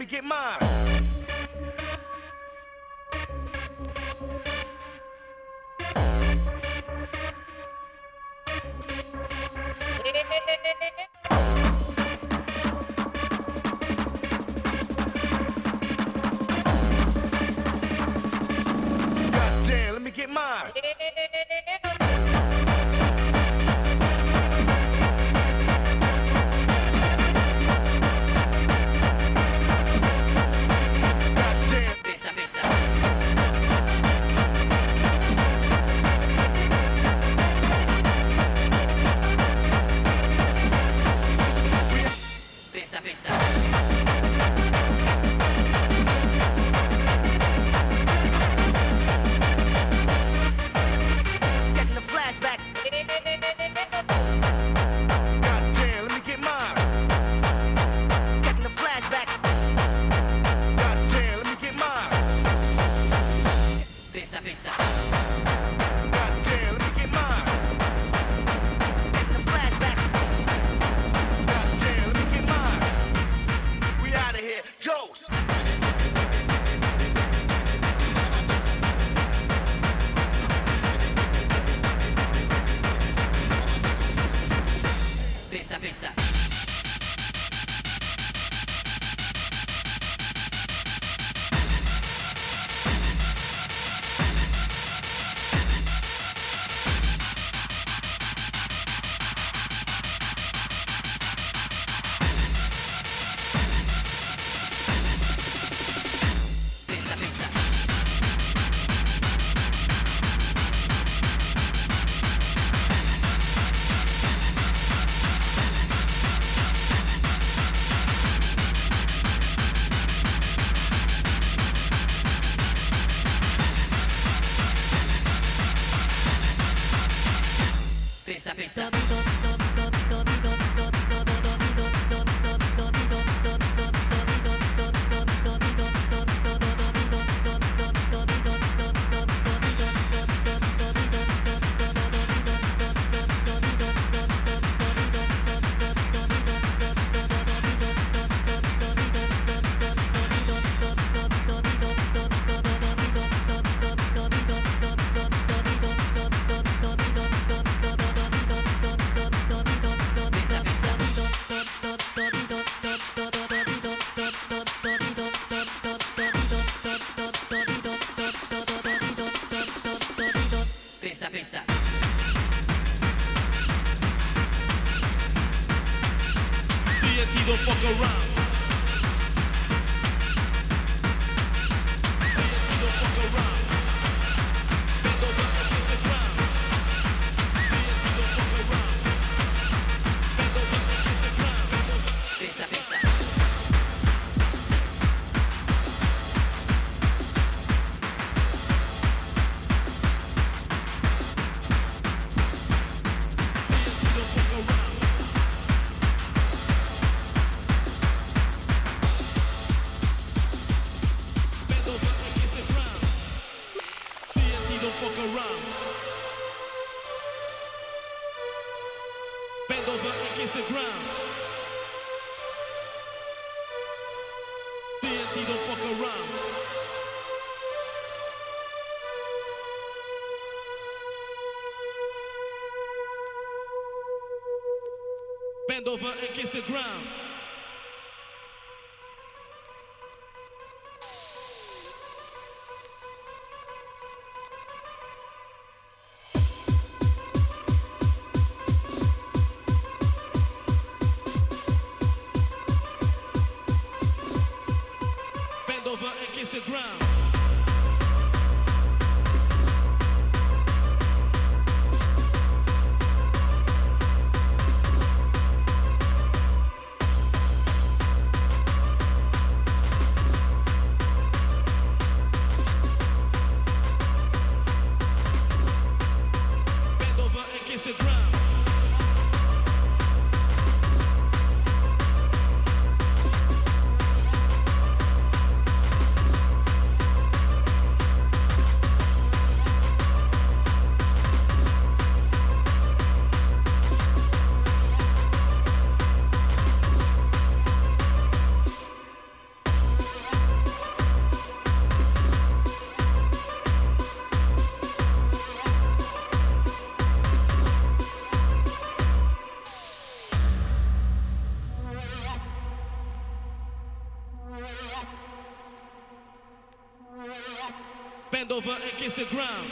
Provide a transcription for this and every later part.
me get mine. Fuck around. The ground.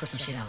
haklısın Şirin.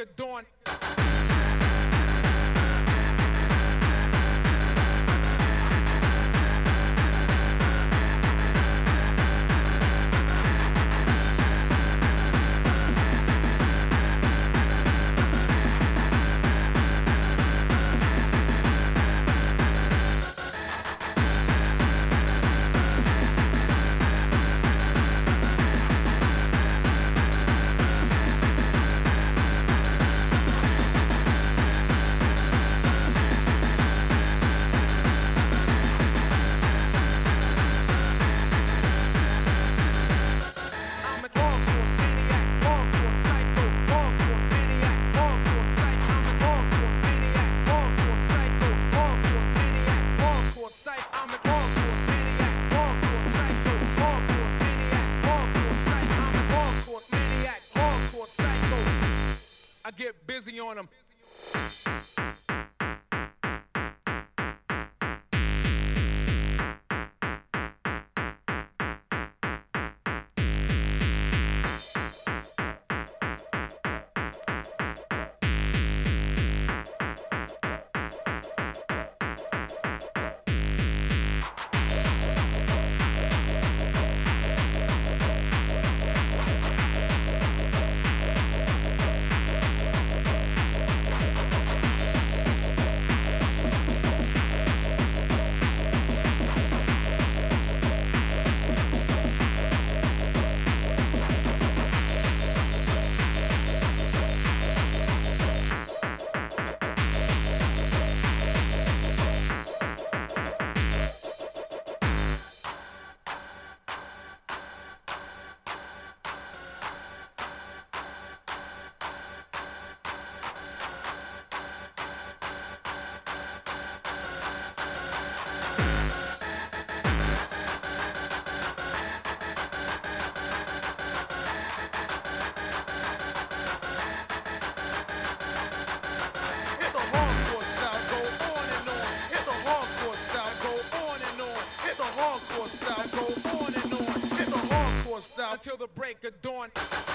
Of dawn. Get busy on them. Break of dawn.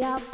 Yeah.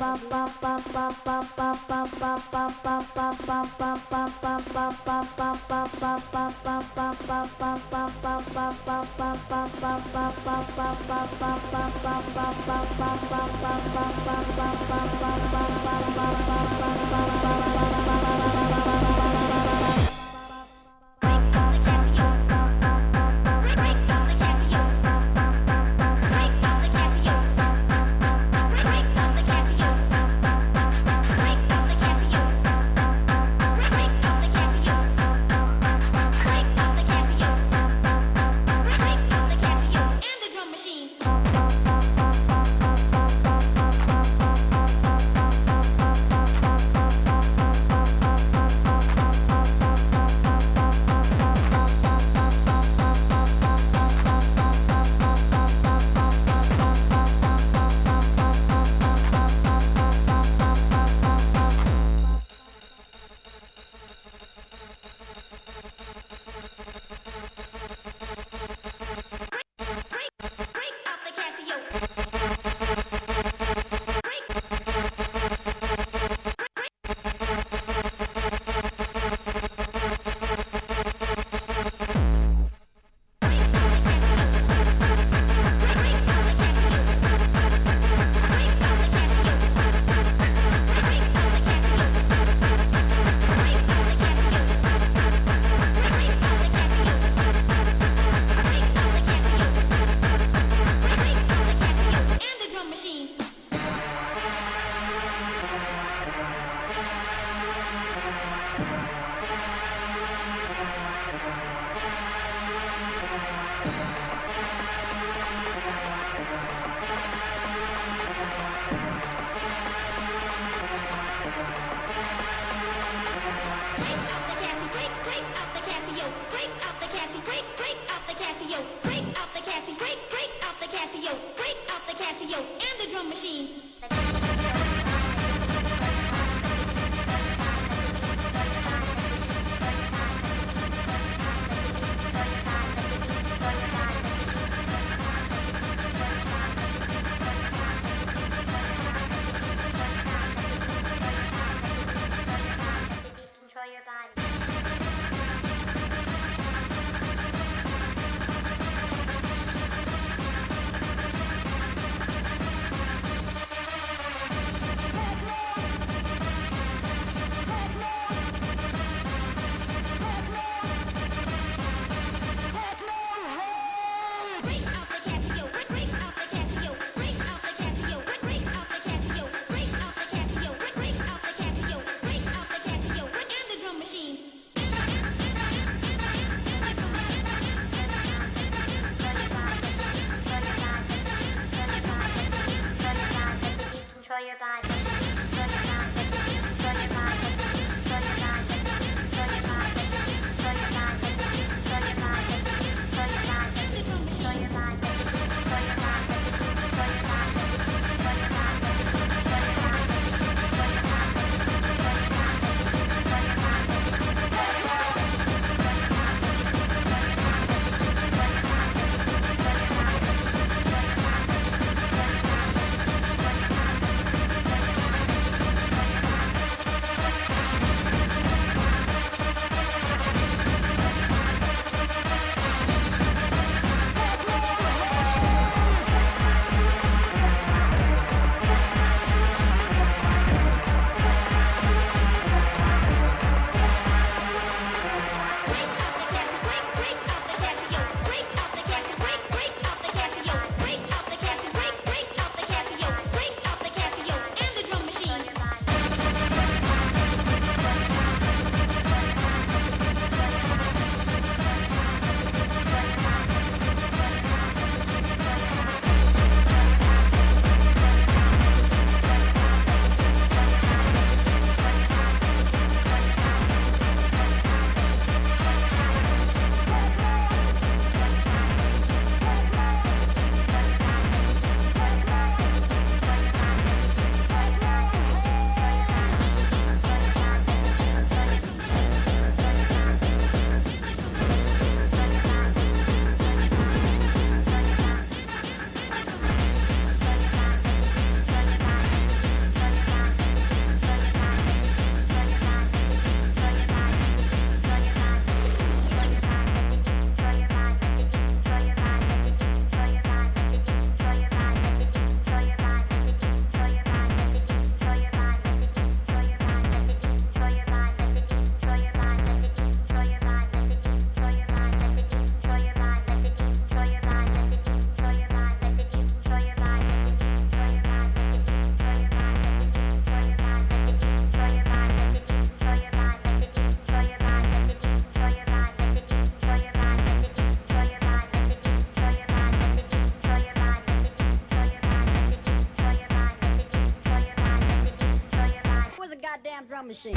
drum machine.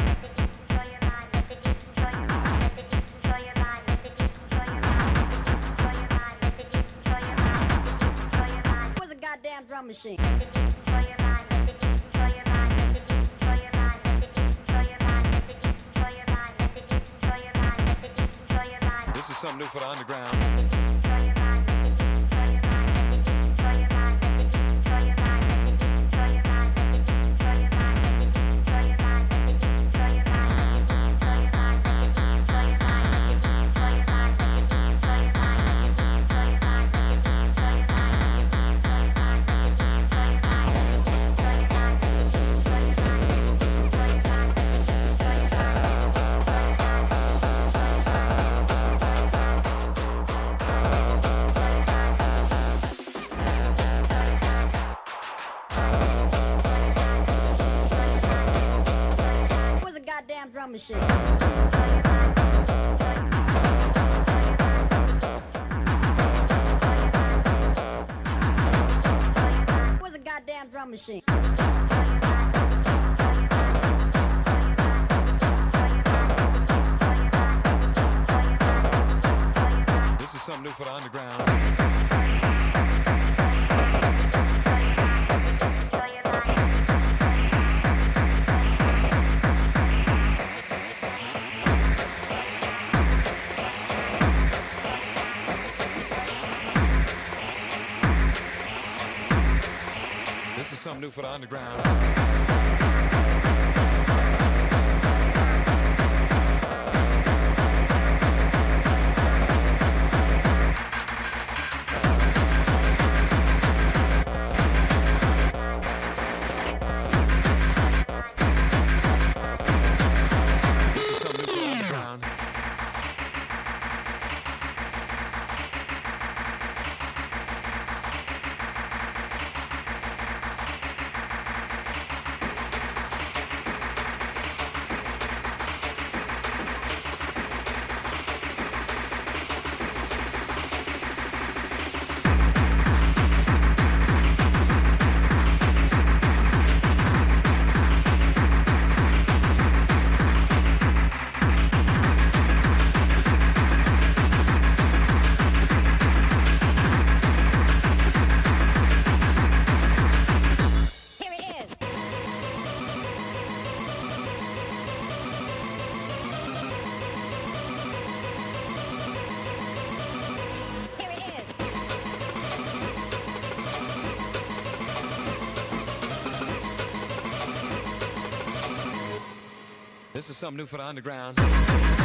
Where's a goddamn drum machine? This is something new for the underground. and shit. new foot the ground. is something new for the underground.